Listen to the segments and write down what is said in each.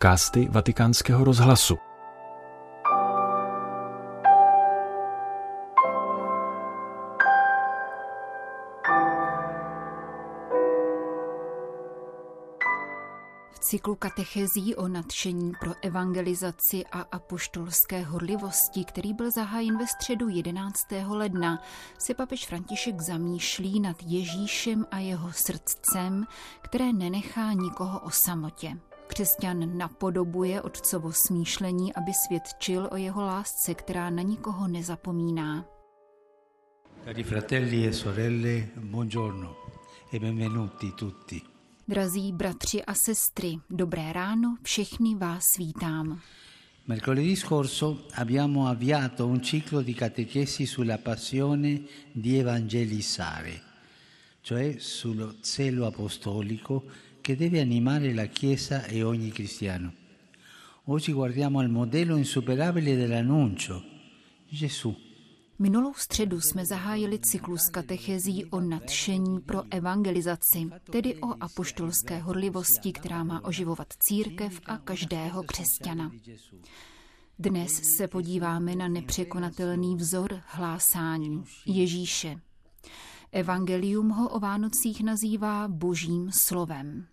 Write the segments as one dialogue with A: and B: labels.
A: podcasty Vatikánského rozhlasu.
B: V cyklu katechezí o nadšení pro evangelizaci a apoštolské horlivosti, který byl zahájen ve středu 11. ledna, se papež František zamýšlí nad Ježíšem a jeho srdcem, které nenechá nikoho o samotě. Křesťan napodobuje otcovo smýšlení, aby svědčil o jeho lásce, která na nikoho nezapomíná.
C: Cari fratelli e sorelle, buongiorno e benvenuti tutti.
B: Drazí bratři a sestry, dobré ráno, všechny vás vítám.
C: Mercoledì scorso abbiamo avviato un ciclo di catechesi sulla passione di evangelizzare, cioè sullo zelo apostolico che deve animare la Chiesa e ogni cristiano. Oggi guardiamo al modello insuperabile dell'annuncio, Gesù.
B: Minulou středu jsme zahájili cyklus katechezí o nadšení pro evangelizaci, tedy o apoštolské horlivosti, která má oživovat církev a každého křesťana. Dnes se podíváme na nepřekonatelný vzor hlásání Ježíše. Evangelium ho o Vánocích nazývá božím slovem.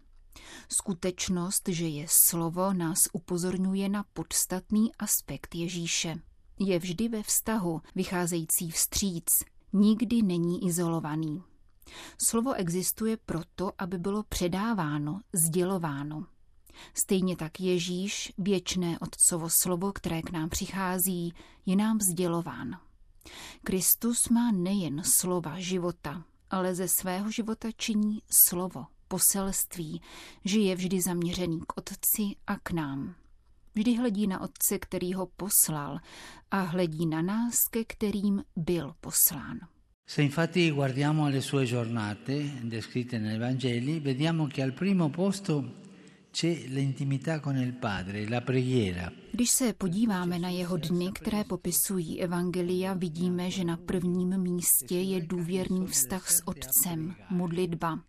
B: Skutečnost, že je slovo, nás upozorňuje na podstatný aspekt Ježíše. Je vždy ve vztahu, vycházející vstříc, nikdy není izolovaný. Slovo existuje proto, aby bylo předáváno, sdělováno. Stejně tak Ježíš, věčné Otcovo slovo, které k nám přichází, je nám sdělován. Kristus má nejen slova života, ale ze svého života činí slovo, poselství, že je vždy zaměřený k Otci a k nám. Vždy hledí na Otce, který ho poslal a hledí na nás, ke kterým byl poslán.
C: Se infatti guardiamo alle sue giornate descritte nei Vangeli, vediamo che al primo posto.
B: Když se podíváme na jeho dny, které popisují Evangelia, vidíme, že na prvním místě je důvěrný vztah s Otcem, modlitba.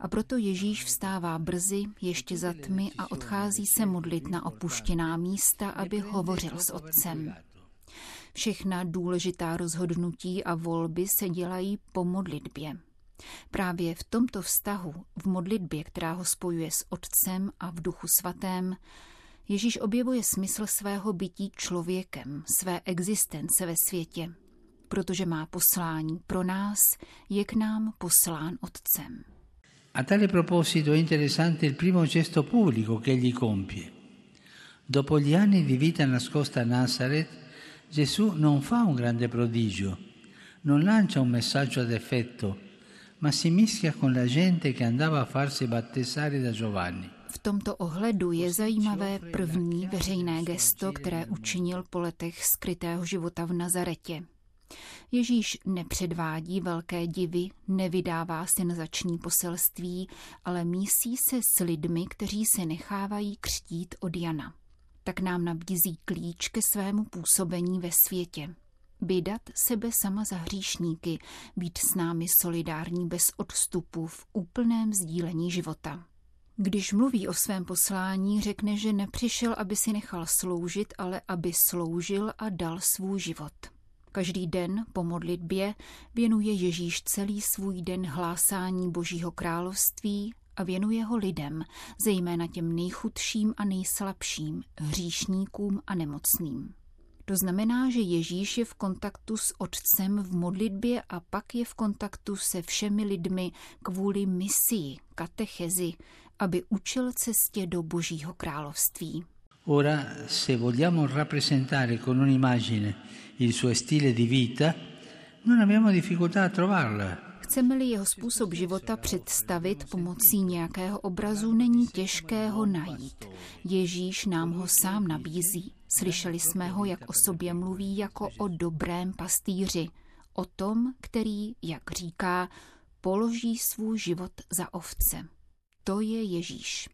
B: A proto Ježíš vstává brzy, ještě za tmy a odchází se modlit na opuštěná místa, aby hovořil s Otcem. Všechna důležitá rozhodnutí a volby se dělají po modlitbě. Právě v tomto vztahu, v modlitbě, která ho spojuje s Otcem a v Duchu Svatém, Ježíš objevuje smysl svého bytí člověkem, své existence ve světě. Protože má poslání pro nás, je k nám poslán Otcem.
C: A tale proposito è interessante il primo gesto pubblico che egli compie. Dopo gli anni di vita nascosta a Nazareth, Gesù non fa un grande prodigio, non lancia un messaggio ad effetto, ma si mischia con la gente che andava a farsi battezzare da Giovanni.
B: V tomto ohledu je zajímavé první veřejné gesto, které učinil po letech skrytého života v Nazaretě. Ježíš nepředvádí velké divy, nevydává senzační poselství, ale mísí se s lidmi, kteří se nechávají křtít od Jana. Tak nám nabízí klíč ke svému působení ve světě. Vydat sebe sama za hříšníky, být s námi solidární bez odstupu v úplném sdílení života. Když mluví o svém poslání, řekne, že nepřišel, aby si nechal sloužit, ale aby sloužil a dal svůj život. Každý den po modlitbě věnuje Ježíš celý svůj den hlásání Božího království a věnuje ho lidem, zejména těm nejchudším a nejslabším, hříšníkům a nemocným. To znamená, že Ježíš je v kontaktu s Otcem v modlitbě a pak je v kontaktu se všemi lidmi kvůli misii, katechezi, aby učil cestě do Božího království.
C: Ora, se vogliamo rappresentare con un'immagine il suo stile di vita, non abbiamo difficoltà a trovarla.
B: Chceme-li jeho způsob života představit pomocí nějakého obrazu, není těžké ho najít. Ježíš nám ho sám nabízí. Slyšeli jsme ho, jak o sobě mluví jako o dobrém pastýři, o tom, který, jak říká, položí svůj život za ovce. To je Ježíš.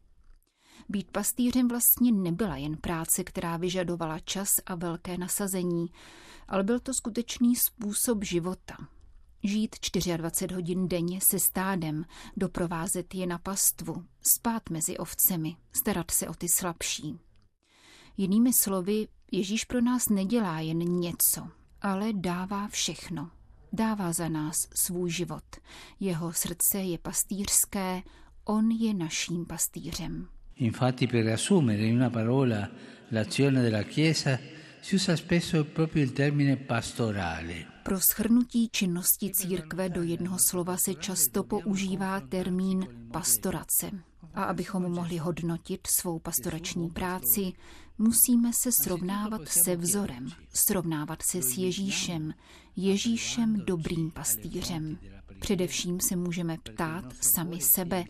B: Být pastýřem vlastně nebyla jen práce, která vyžadovala čas a velké nasazení, ale byl to skutečný způsob života. Žít 24 hodin denně se stádem, doprovázet je na pastvu, spát mezi ovcemi, starat se o ty slabší. Jinými slovy, Ježíš pro nás nedělá jen něco, ale dává všechno. Dává za nás svůj život. Jeho srdce je pastýřské, on je naším pastýřem.
C: Infatti per riassumere in una parola l'azione della Chiesa si usa spesso proprio il termine pastorale.
B: Pro schrnutí činnosti církve do jednoho slova se často používá termín pastorace. A abychom mohli hodnotit svou pastorační práci, musíme se srovnávat se vzorem, srovnávat se s Ježíšem, Ježíšem dobrým pastýřem. Především se můžeme ptát sami sebe.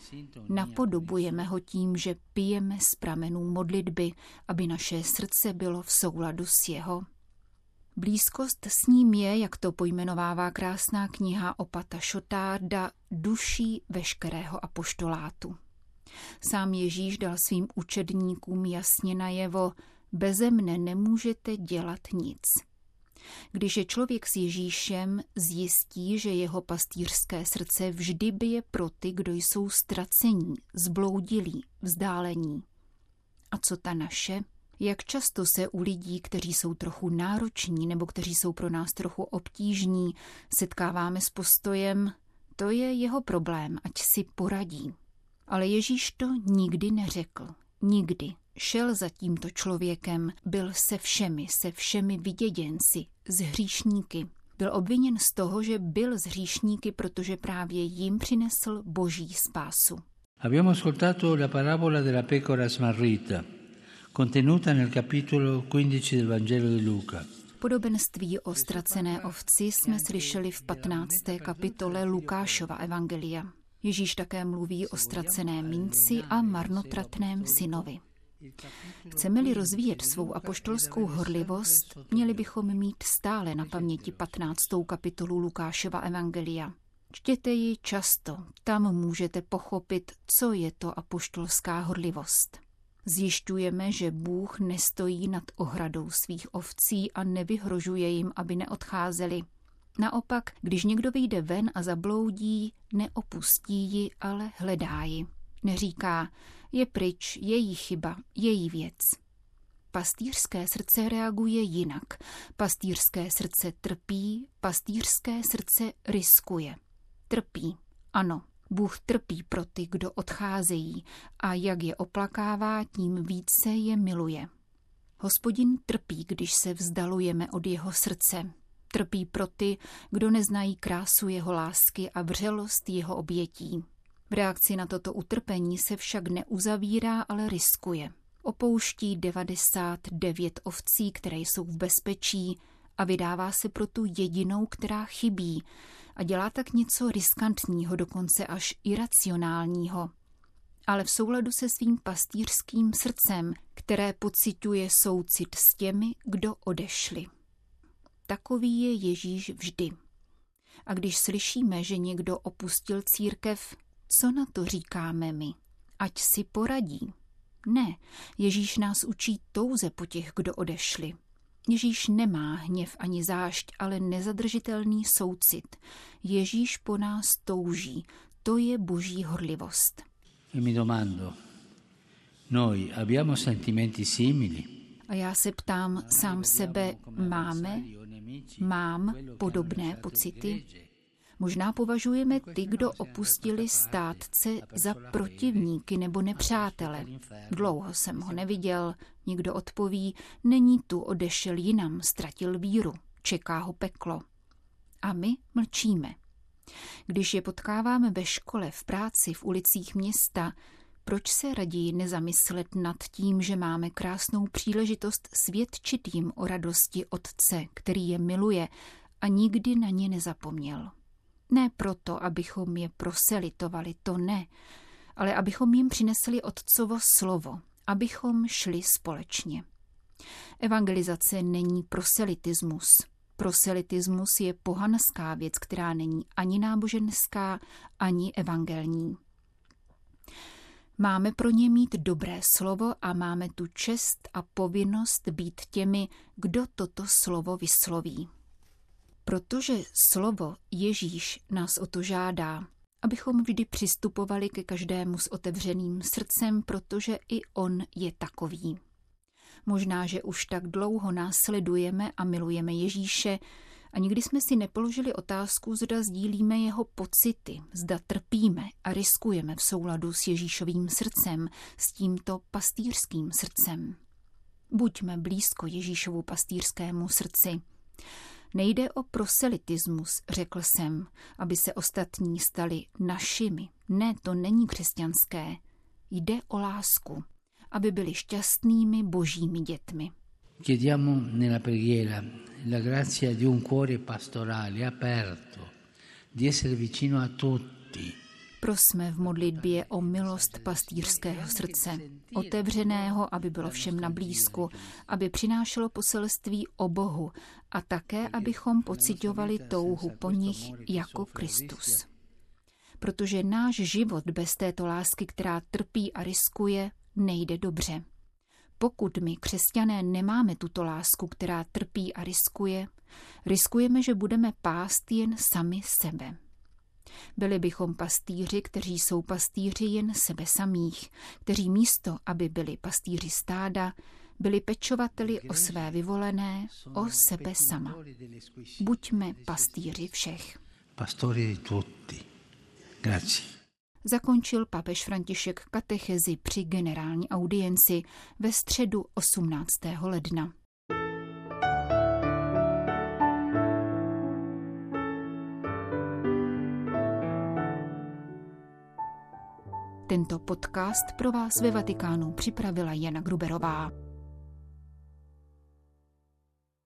B: Napodobujeme ho tím, že pijeme z pramenů modlitby, aby naše srdce bylo v souladu s jeho. Blízkost s ním je, jak to pojmenovává krásná kniha Opata Šotárda, duší veškerého apoštolátu. Sám Ježíš dal svým učedníkům jasně najevo, beze mne nemůžete dělat nic. Když je člověk s Ježíšem, zjistí, že jeho pastýřské srdce vždy bije pro ty, kdo jsou ztracení, zbloudilí, vzdálení. A co ta naše? Jak často se u lidí, kteří jsou trochu nároční nebo kteří jsou pro nás trochu obtížní, setkáváme s postojem, to je jeho problém, ať si poradí. Ale Ježíš to nikdy neřekl. Nikdy. Šel za tímto člověkem, byl se všemi, se všemi vyděděnci, z hříšníky. Byl obviněn z toho, že byl z hříšníky, protože právě jim přinesl boží spásu.
C: Abbiamo ascoltato la parabola della pecora smarrita, contenuta nel capitolo 15 del Vangelo di Luca.
B: Podobenství o ztracené ovci jsme slyšeli v 15. kapitole Lukášova evangelia. Ježíš také mluví o ztracené minci a marnotratném synovi. Chceme-li rozvíjet svou apoštolskou horlivost, měli bychom mít stále na paměti 15. kapitolu Lukáševa Evangelia. Čtěte ji často, tam můžete pochopit, co je to apoštolská horlivost. Zjišťujeme, že Bůh nestojí nad ohradou svých ovcí a nevyhrožuje jim, aby neodcházeli. Naopak, když někdo vyjde ven a zabloudí, neopustí ji, ale hledá ji. Neříká, je pryč, její chyba, její věc. Pastýřské srdce reaguje jinak. Pastýřské srdce trpí, pastýřské srdce riskuje. Trpí, ano, Bůh trpí pro ty, kdo odcházejí a jak je oplakává, tím více je miluje. Hospodin trpí, když se vzdalujeme od jeho srdce. Trpí pro ty, kdo neznají krásu jeho lásky a vřelost jeho obětí. V reakci na toto utrpení se však neuzavírá, ale riskuje. Opouští 99 ovcí, které jsou v bezpečí a vydává se pro tu jedinou, která chybí a dělá tak něco riskantního, dokonce až iracionálního. Ale v souladu se svým pastýřským srdcem, které pociťuje soucit s těmi, kdo odešli. Takový je Ježíš vždy. A když slyšíme, že někdo opustil církev, co na to říkáme my? Ať si poradí. Ne, Ježíš nás učí touze po těch, kdo odešli. Ježíš nemá hněv ani zášť, ale nezadržitelný soucit. Ježíš po nás touží. To je boží horlivost.
C: E mi domando, noi abbiamo sentimenti simili?
B: A já se ptám sám sebe, máme, mám podobné pocity? Možná považujeme ty, kdo opustili státce za protivníky nebo nepřátele. Dlouho jsem ho neviděl, někdo odpoví, není tu, odešel jinam, ztratil víru, čeká ho peklo. A my mlčíme. Když je potkáváme ve škole, v práci, v ulicích města, proč se raději nezamyslet nad tím, že máme krásnou příležitost svědčit jim o radosti Otce, který je miluje a nikdy na ně nezapomněl? Ne proto, abychom je proselitovali, to ne, ale abychom jim přinesli Otcovo slovo, abychom šli společně. Evangelizace není proselitismus. Proselitismus je pohanská věc, která není ani náboženská, ani evangelní. Máme pro ně mít dobré slovo a máme tu čest a povinnost být těmi, kdo toto slovo vysloví. Protože slovo Ježíš nás o to žádá, abychom vždy přistupovali ke každému s otevřeným srdcem, protože i on je takový. Možná, že už tak dlouho následujeme a milujeme Ježíše a nikdy jsme si nepoložili otázku, zda sdílíme jeho pocity, zda trpíme a riskujeme v souladu s Ježíšovým srdcem, s tímto pastýřským srdcem. Buďme blízko Ježíšovu pastýřskému srdci. Nejde o proselitismus, řekl jsem, aby se ostatní stali našimi. Ne, to není křesťanské. Jde o lásku, aby byli šťastnými božími dětmi.
C: Chiediamo nella preghiera la grazia di un cuore pastorale aperto, di essere vicino a tutti,
B: Prosme v modlitbě o milost pastýřského srdce, otevřeného, aby bylo všem na blízku, aby přinášelo poselství o Bohu a také, abychom pocitovali touhu po nich jako Kristus. Protože náš život bez této lásky, která trpí a riskuje, nejde dobře. Pokud my, křesťané, nemáme tuto lásku, která trpí a riskuje, riskujeme, že budeme pást jen sami sebe. Byli bychom pastýři, kteří jsou pastýři jen sebe samých, kteří místo, aby byli pastýři stáda, byli pečovateli o své vyvolené, o sebe sama. Buďme pastýři všech.
C: Pastori tutti. Grazie.
B: Zakončil papež František katechezi při generální audienci ve středu 18. ledna. Tento podcast pro vás ve Vatikánu připravila Jana Gruberová.